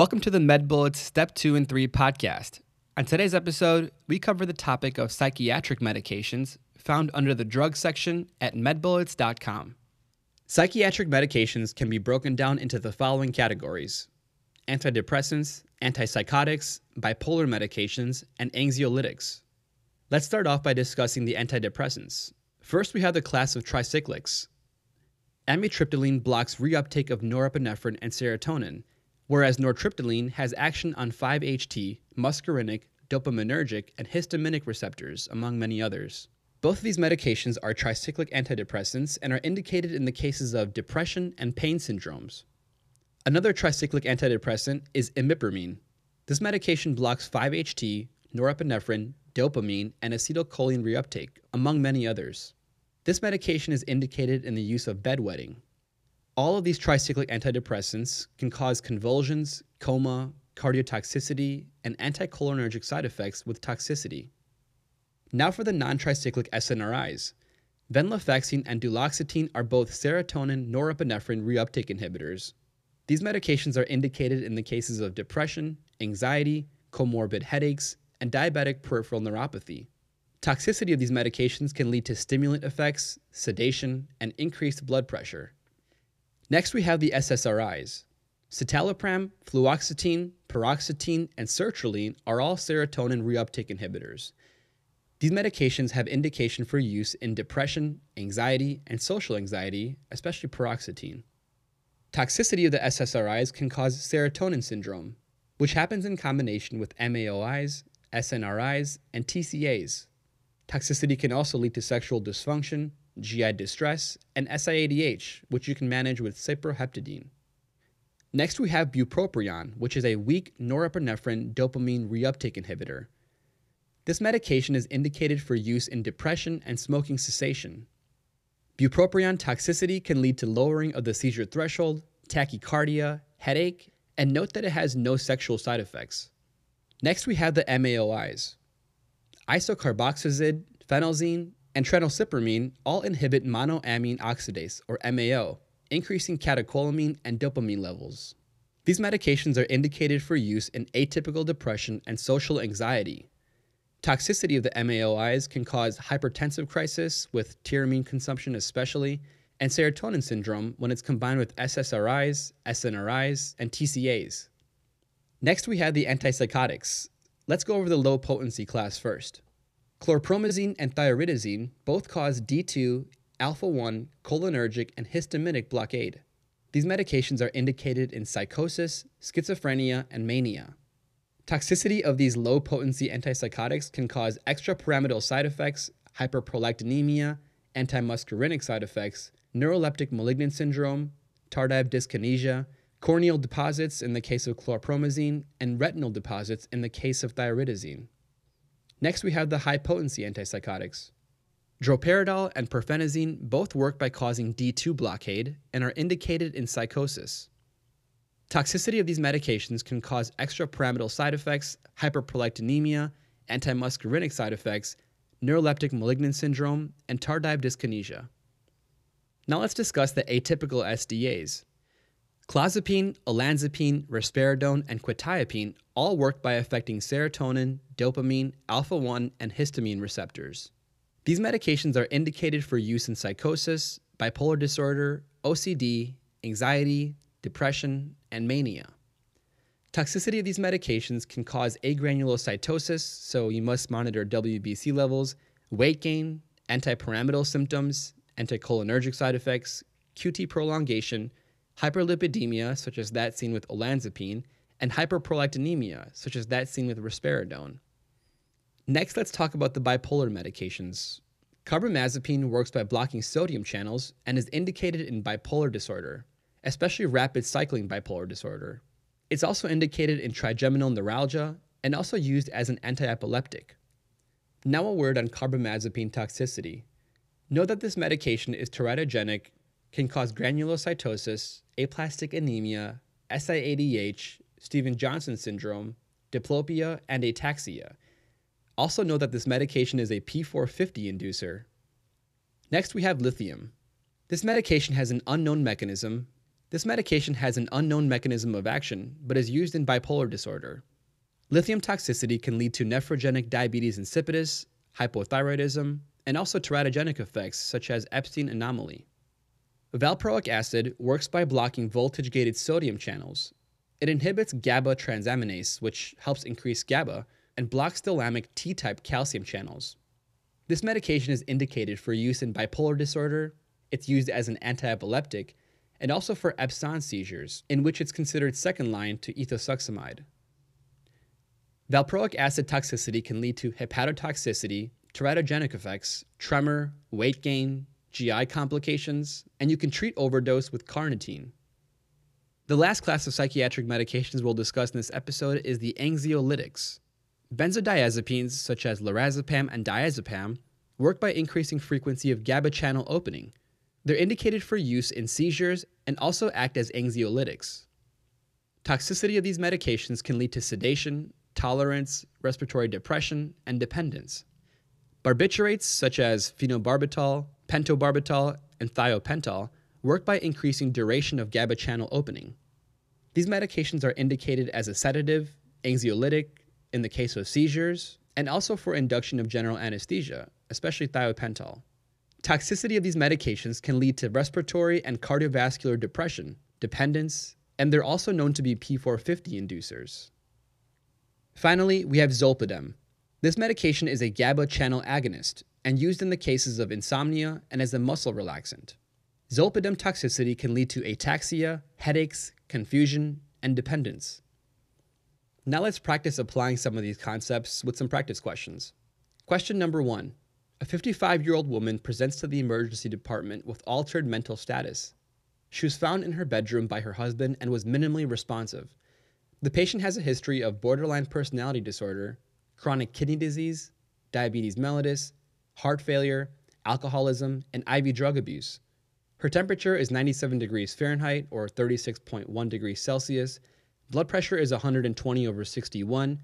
Welcome to the MedBullets Step 2 and 3 podcast. On today's episode, we cover the topic of psychiatric medications found under the drug section at medbullets.com. Psychiatric medications can be broken down into the following categories antidepressants, antipsychotics, bipolar medications, and anxiolytics. Let's start off by discussing the antidepressants. First, we have the class of tricyclics. Amitriptyline blocks reuptake of norepinephrine and serotonin, whereas nortriptyline has action on 5-HT, muscarinic, dopaminergic, and histaminic receptors, among many others. Both of these medications are tricyclic antidepressants and are indicated in the cases of depression and pain syndromes. Another tricyclic antidepressant is imipramine. This medication blocks 5-HT, norepinephrine, dopamine, and acetylcholine reuptake, among many others. This medication is indicated in the use of bedwetting. All of these tricyclic antidepressants can cause convulsions, coma, cardiotoxicity, and anticholinergic side effects with toxicity. Now for the non tricyclic SNRIs. Venlafaxine and duloxetine are both serotonin norepinephrine reuptake inhibitors. These medications are indicated in the cases of depression, anxiety, comorbid headaches, and diabetic peripheral neuropathy. Toxicity of these medications can lead to stimulant effects, sedation, and increased blood pressure. Next, we have the SSRIs. Citalopram, fluoxetine, paroxetine, and sertraline are all serotonin reuptake inhibitors. These medications have indication for use in depression, anxiety, and social anxiety, especially paroxetine. Toxicity of the SSRIs can cause serotonin syndrome, which happens in combination with MAOIs, SNRIs, and TCAs. Toxicity can also lead to sexual dysfunction, GI distress, and SIADH, which you can manage with cyproheptadine. Next, we have bupropion, which is a weak norepinephrine dopamine reuptake inhibitor. This medication is indicated for use in depression and smoking cessation. Bupropion toxicity can lead to lowering of the seizure threshold, tachycardia, headache, and note that it has no sexual side effects. Next, we have the MAOIs. Isocarboxazid, phenelzine, and tranylcypromine all inhibit monoamine oxidase, or MAO, increasing catecholamine and dopamine levels. These medications are indicated for use in atypical depression and social anxiety. Toxicity of the MAOIs can cause hypertensive crisis with tyramine consumption especially, and serotonin syndrome when it's combined with SSRIs, SNRIs, and TCAs. Next, we have the antipsychotics. Let's go over the low potency class first. Chlorpromazine and thioridazine both cause D2, alpha 1, cholinergic, and histaminic blockade. These medications are indicated in psychosis, schizophrenia, and mania. Toxicity of these low potency antipsychotics can cause extrapyramidal side effects, hyperprolactinemia, antimuscarinic side effects, neuroleptic malignant syndrome, tardive dyskinesia, corneal deposits in the case of chlorpromazine, and retinal deposits in the case of thioridazine. Next, we have the high potency antipsychotics. Droperidol and perphenazine both work by causing D2 blockade and are indicated in psychosis. Toxicity of these medications can cause extrapyramidal side effects, hyperprolactinemia, antimuscarinic side effects, neuroleptic malignant syndrome, and tardive dyskinesia. Now let's discuss the atypical SDAs. Clozapine, olanzapine, risperidone, and quetiapine all work by affecting serotonin, dopamine, alpha 1, and histamine receptors. These medications are indicated for use in psychosis, bipolar disorder, OCD, anxiety, depression, and mania. Toxicity of these medications can cause agranulocytosis, so you must monitor WBC levels, weight gain, antipyramidal symptoms, anticholinergic side effects, QT prolongation, hyperlipidemia, such as that seen with olanzapine, and hyperprolactinemia, such as that seen with risperidone. Next, let's talk about the bipolar medications. Carbamazepine works by blocking sodium channels and is indicated in bipolar disorder, especially rapid cycling bipolar disorder. It's also indicated in trigeminal neuralgia and also used as an antiepileptic. Now, a word on carbamazepine toxicity. Know that this medication is teratogenic, can cause granulocytosis, aplastic anemia, SIADH, Stevens Johnson syndrome, diplopia, and ataxia. Also, know that this medication is a P450 inducer. Next, we have lithium. This medication has an unknown mechanism, This medication has an unknown mechanism of action, but is used in bipolar disorder. Lithium toxicity can lead to nephrogenic diabetes insipidus, hypothyroidism, and also teratogenic effects such as Ebstein anomaly. Valproic acid works by blocking voltage gated sodium channels. It inhibits GABA transaminase, which helps increase GABA, and blocks thalamic T type calcium channels. This medication is indicated for use in bipolar disorder, it's used as an antiepileptic, and also for absence seizures, in which it's considered second line to ethosuximide. Valproic acid toxicity can lead to hepatotoxicity, teratogenic effects, tremor, weight gain, GI complications, and you can treat overdose with carnitine. The last class of psychiatric medications we'll discuss in this episode is the anxiolytics. Benzodiazepines, such as lorazepam and diazepam, work by increasing frequency of GABA channel opening. They're indicated for use in seizures and also act as anxiolytics. Toxicity of these medications can lead to sedation, tolerance, respiratory depression, and dependence. Barbiturates such as phenobarbital, pentobarbital, and thiopental work by increasing duration of GABA channel opening. These medications are indicated as a sedative, anxiolytic, in the case of seizures, and also for induction of general anesthesia, especially thiopental. Toxicity of these medications can lead to respiratory and cardiovascular depression, dependence, and they're also known to be P450 inducers. Finally, we have zolpidem. This medication is a GABA channel agonist and used in the cases of insomnia and as a muscle relaxant. Zolpidem toxicity can lead to ataxia, headaches, confusion, and dependence. Now let's practice applying some of these concepts with some practice questions. Question number one A 55 year old woman presents to the emergency department with altered mental status. She was found in her bedroom by her husband and was minimally responsive. The patient has a history of borderline personality disorder, chronic kidney disease, diabetes mellitus, heart failure, alcoholism, and IV drug abuse. Her temperature is 97 degrees Fahrenheit or 36.1 degrees Celsius. Blood pressure is 120 over 61.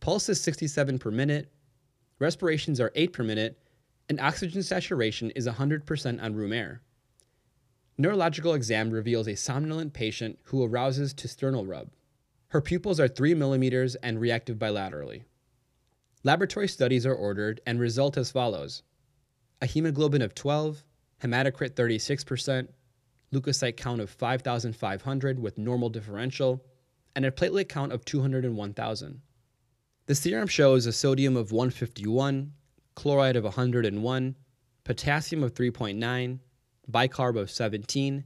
Pulse is 67 per minute. Respirations are 8 per minute. And oxygen saturation is 100% on room air. Neurological exam reveals a somnolent patient who arouses to sternal rub. Her pupils are 3 millimeters and reactive bilaterally. Laboratory studies are ordered and result as follows a hemoglobin of 12, hematocrit 36%, leukocyte count of 5,500 with normal differential, and a platelet count of 201,000. The serum shows a sodium of 151, chloride of 101, potassium of 3.9, bicarb of 17,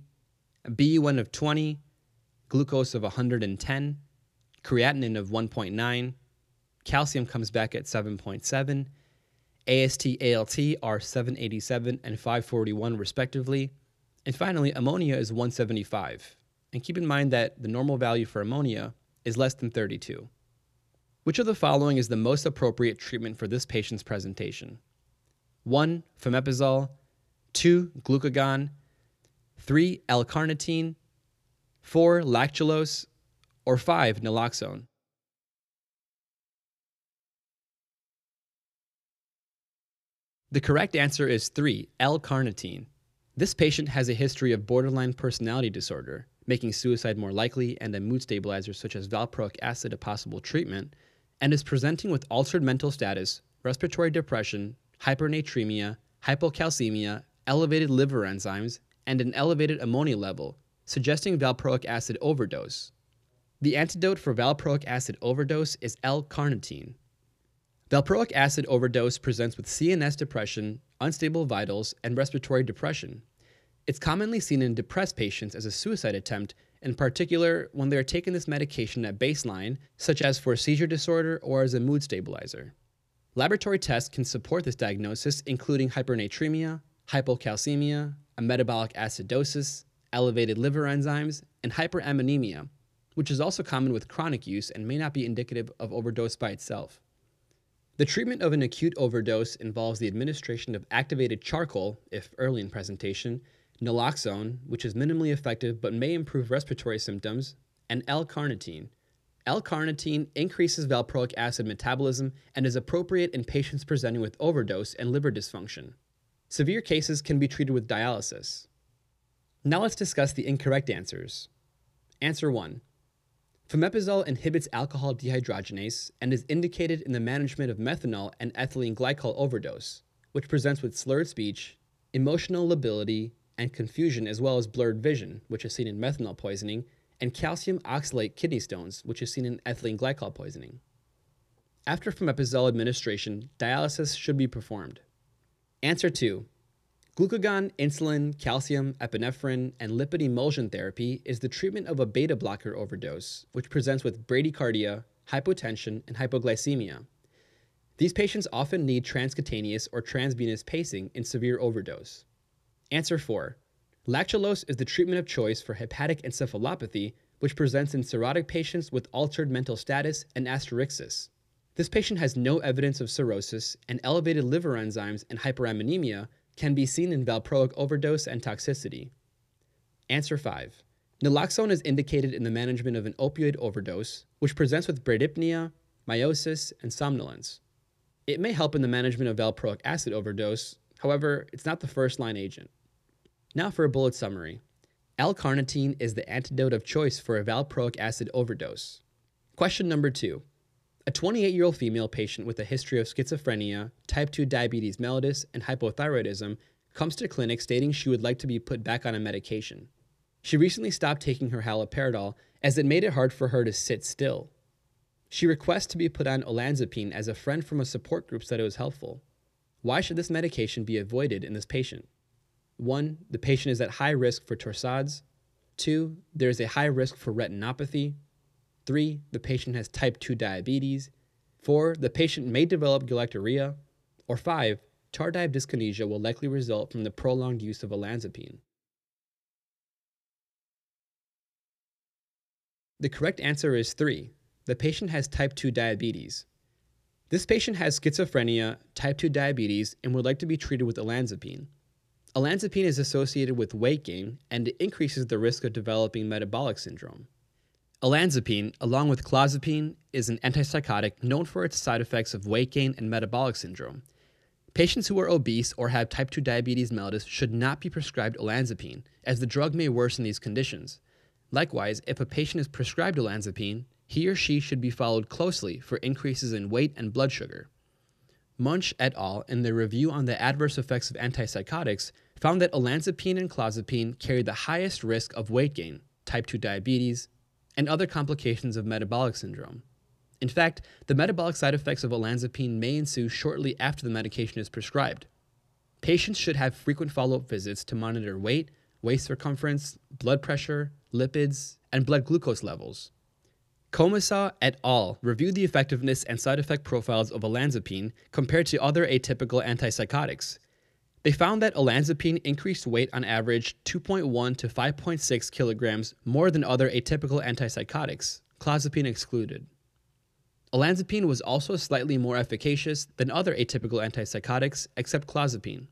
BUN of 20, glucose of 110, creatinine of 1.9, calcium comes back at 7.7, AST, ALT are 787 and 541 respectively, and finally ammonia is 175. And keep in mind that the normal value for ammonia is less than 32. Which of the following is the most appropriate treatment for this patient's presentation? 1. Fomepizole, 2. Glucagon, 3. L-carnitine, 4. Lactulose, or 5. Naloxone. The correct answer is 3. L-carnitine. This patient has a history of borderline personality disorder, making suicide more likely and a mood stabilizer such as valproic acid a possible treatment, and is presenting with altered mental status, respiratory depression, hypernatremia, hypocalcemia, elevated liver enzymes, and an elevated ammonia level, suggesting valproic acid overdose. The antidote for valproic acid overdose is L-carnitine. Valproic acid overdose presents with CNS depression, unstable vitals, and respiratory depression. It's commonly seen in depressed patients as a suicide attempt, in particular when they are taking this medication at baseline, such as for seizure disorder or as a mood stabilizer. Laboratory tests can support this diagnosis, including hypernatremia, hypocalcemia, a metabolic acidosis, elevated liver enzymes, and hyperammonemia, which is also common with chronic use and may not be indicative of overdose by itself. The treatment of an acute overdose involves the administration of activated charcoal, if early in presentation, naloxone, which is minimally effective but may improve respiratory symptoms, and L-carnitine. L-carnitine increases valproic acid metabolism and is appropriate in patients presenting with overdose and liver dysfunction. Severe cases can be treated with dialysis. Now let's discuss the incorrect answers. Answer 1. Fomepizole inhibits alcohol dehydrogenase and is indicated in the management of methanol and ethylene glycol overdose, which presents with slurred speech, emotional lability, and confusion, as well as blurred vision, which is seen in methanol poisoning, and calcium oxalate kidney stones, which is seen in ethylene glycol poisoning. After fomepizole administration, dialysis should be performed. Answer 2. Glucagon, insulin, calcium, epinephrine, and lipid emulsion therapy is the treatment of a beta blocker overdose, which presents with bradycardia, hypotension, and hypoglycemia. These patients often need transcutaneous or transvenous pacing in severe overdose. Answer 4. Lactulose is the treatment of choice for hepatic encephalopathy, which presents in cirrhotic patients with altered mental status and asterixis. This patient has no evidence of cirrhosis, and elevated liver enzymes and hyperammonemia can be seen in valproic overdose and toxicity. Answer 5. Naloxone is indicated in the management of an opioid overdose, which presents with bradypnea, miosis, and somnolence. It may help in the management of valproic acid overdose, however, it's not the first line agent. Now for a bullet summary. L-carnitine is the antidote of choice for a valproic acid overdose. Question number 2. A 28 year old female patient with a history of schizophrenia, type 2 diabetes mellitus, and hypothyroidism comes to clinic stating she would like to be put back on a medication. She recently stopped taking her haloperidol as it made it hard for her to sit still. She requests to be put on olanzapine as a friend from a support group said it was helpful. Why should this medication be avoided in this patient? 1. The patient is at high risk for torsades. 2. There is a high risk for retinopathy. 3. The patient has type 2 diabetes. 4. The patient may develop galactorrhea. Or 5. Tardive dyskinesia will likely result from the prolonged use of olanzapine. The correct answer is 3. The patient has type 2 diabetes. This patient has schizophrenia, type 2 diabetes, and would like to be treated with olanzapine. Olanzapine is associated with weight gain and it increases the risk of developing metabolic syndrome. Olanzapine, along with clozapine, is an antipsychotic known for its side effects of weight gain and metabolic syndrome. Patients who are obese or have type 2 diabetes mellitus should not be prescribed olanzapine, as the drug may worsen these conditions. Likewise, if a patient is prescribed olanzapine, he or she should be followed closely for increases in weight and blood sugar. Muench et al., in their review on the adverse effects of antipsychotics, found that olanzapine and clozapine carried the highest risk of weight gain, type 2 diabetes, and other complications of metabolic syndrome. In fact, the metabolic side effects of olanzapine may ensue shortly after the medication is prescribed. Patients should have frequent follow up visits to monitor weight, waist circumference, blood pressure, lipids, and blood glucose levels. Komossa et al. reviewed the effectiveness and side effect profiles of olanzapine compared to other atypical antipsychotics they found that olanzapine increased weight on average 2.1 to 5.6 kilograms more than other atypical antipsychotics, clozapine excluded. Olanzapine was also slightly more efficacious than other atypical antipsychotics except clozapine.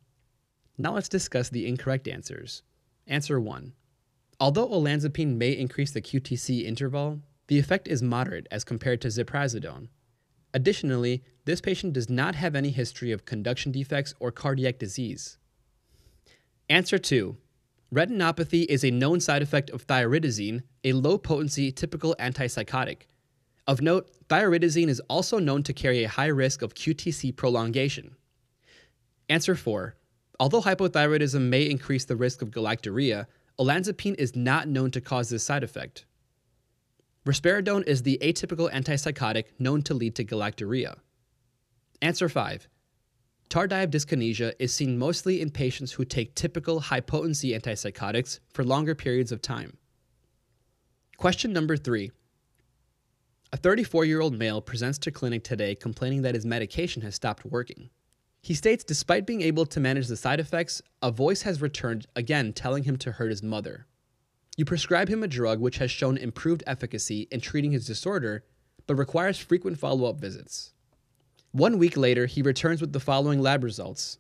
Now let's discuss the incorrect answers. Answer 1. Although olanzapine may increase the QTC interval, the effect is moderate as compared to ziprasidone, Additionally, this patient does not have any history of conduction defects or cardiac disease. Answer 2. Retinopathy is a known side effect of thioridazine, a low potency typical antipsychotic. Of note, thioridazine is also known to carry a high risk of QTC prolongation. Answer 4. Although hypothyroidism may increase the risk of galactorrhea, olanzapine is not known to cause this side effect. Risperidone is the atypical antipsychotic known to lead to galactorrhea. Answer 5. Tardive dyskinesia is seen mostly in patients who take typical high potency antipsychotics for longer periods of time. Question number 3. A 34 year old male presents to clinic today complaining that his medication has stopped working. He states despite being able to manage the side effects, a voice has returned again telling him to hurt his mother. You prescribe him a drug which has shown improved efficacy in treating his disorder, but requires frequent follow up visits. One week later, he returns with the following lab results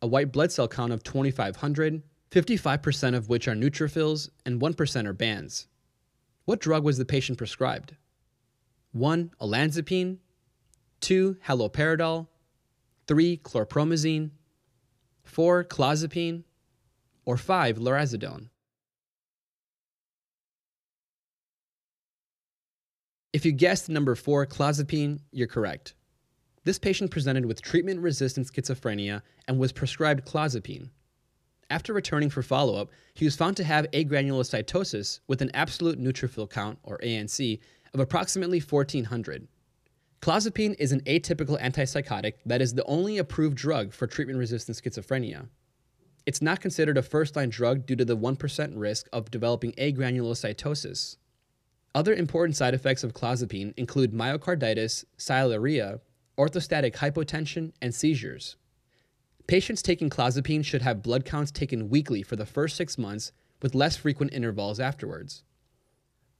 a white blood cell count of 2,500, 55% of which are neutrophils, and 1% are bands. What drug was the patient prescribed? 1. Olanzapine, 2. Haloperidol, 3. Chlorpromazine, 4. Clozapine, or 5. Lurasidone. If you guessed number four, clozapine, you're correct. This patient presented with treatment resistant schizophrenia and was prescribed clozapine. After returning for follow up, he was found to have agranulocytosis with an absolute neutrophil count, or ANC, of approximately 1400. Clozapine is an atypical antipsychotic that is the only approved drug for treatment resistant schizophrenia. It's not considered a first line drug due to the 1% risk of developing agranulocytosis. Other important side effects of clozapine include myocarditis, sialorrhea, orthostatic hypotension, and seizures. Patients taking clozapine should have blood counts taken weekly for the first six months with less frequent intervals afterwards.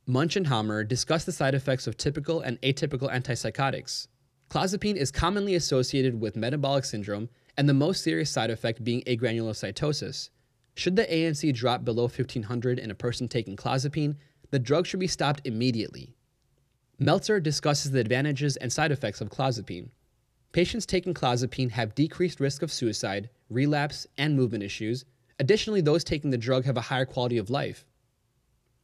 Muench and Hamer discuss the side effects of typical and atypical antipsychotics. Clozapine is commonly associated with metabolic syndrome and the most serious side effect being agranulocytosis. Should the ANC drop below 1500 in a person taking clozapine, the drug should be stopped immediately. Meltzer discusses the advantages and side effects of clozapine. Patients taking clozapine have decreased risk of suicide, relapse, and movement issues. Additionally, those taking the drug have a higher quality of life.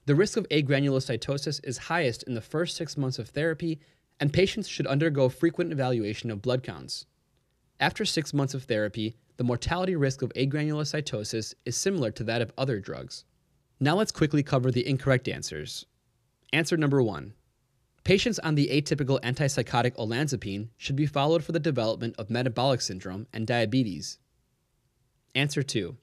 The risk of agranulocytosis is highest in the first six months of therapy, and patients should undergo frequent evaluation of blood counts. After six months of therapy, the mortality risk of agranulocytosis is similar to that of other drugs. Now let's quickly cover the incorrect answers. Answer number one Patients on the atypical antipsychotic olanzapine should be followed for the development of metabolic syndrome and diabetes. Answer 2.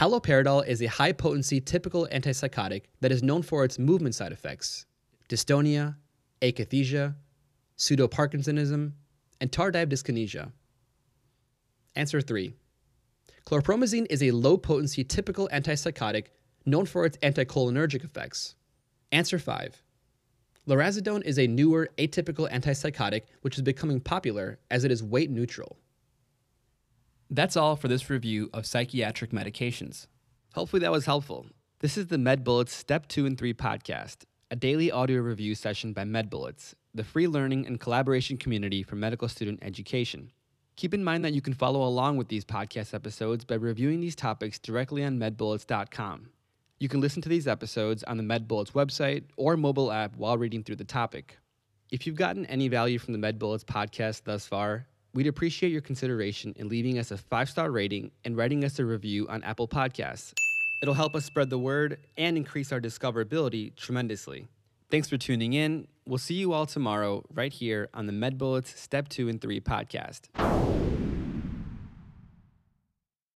Haloperidol is a high potency typical antipsychotic that is known for its movement side effects dystonia, akathisia, pseudoparkinsonism, and tardive dyskinesia. Answer 3. Chlorpromazine is a low potency typical antipsychotic known for its anticholinergic effects. Answer 5. Lurasidone is a newer atypical antipsychotic which is becoming popular as it is weight neutral. That's all for this review of psychiatric medications. Hopefully that was helpful. This is the Med MedBullets Step 2 and 3 podcast, a daily audio review session by Med MedBullets, the free learning and collaboration community for medical student education. Keep in mind that you can follow along with these podcast episodes by reviewing these topics directly on medbullets.com. You can listen to these episodes on the MedBullets website or mobile app while reading through the topic. If you've gotten any value from the MedBullets podcast thus far, We'd appreciate your consideration in leaving us a five star rating and writing us a review on Apple Podcasts. It'll help us spread the word and increase our discoverability tremendously. Thanks for tuning in. We'll see you all tomorrow right here on the MedBullets Step 2 and 3 podcast.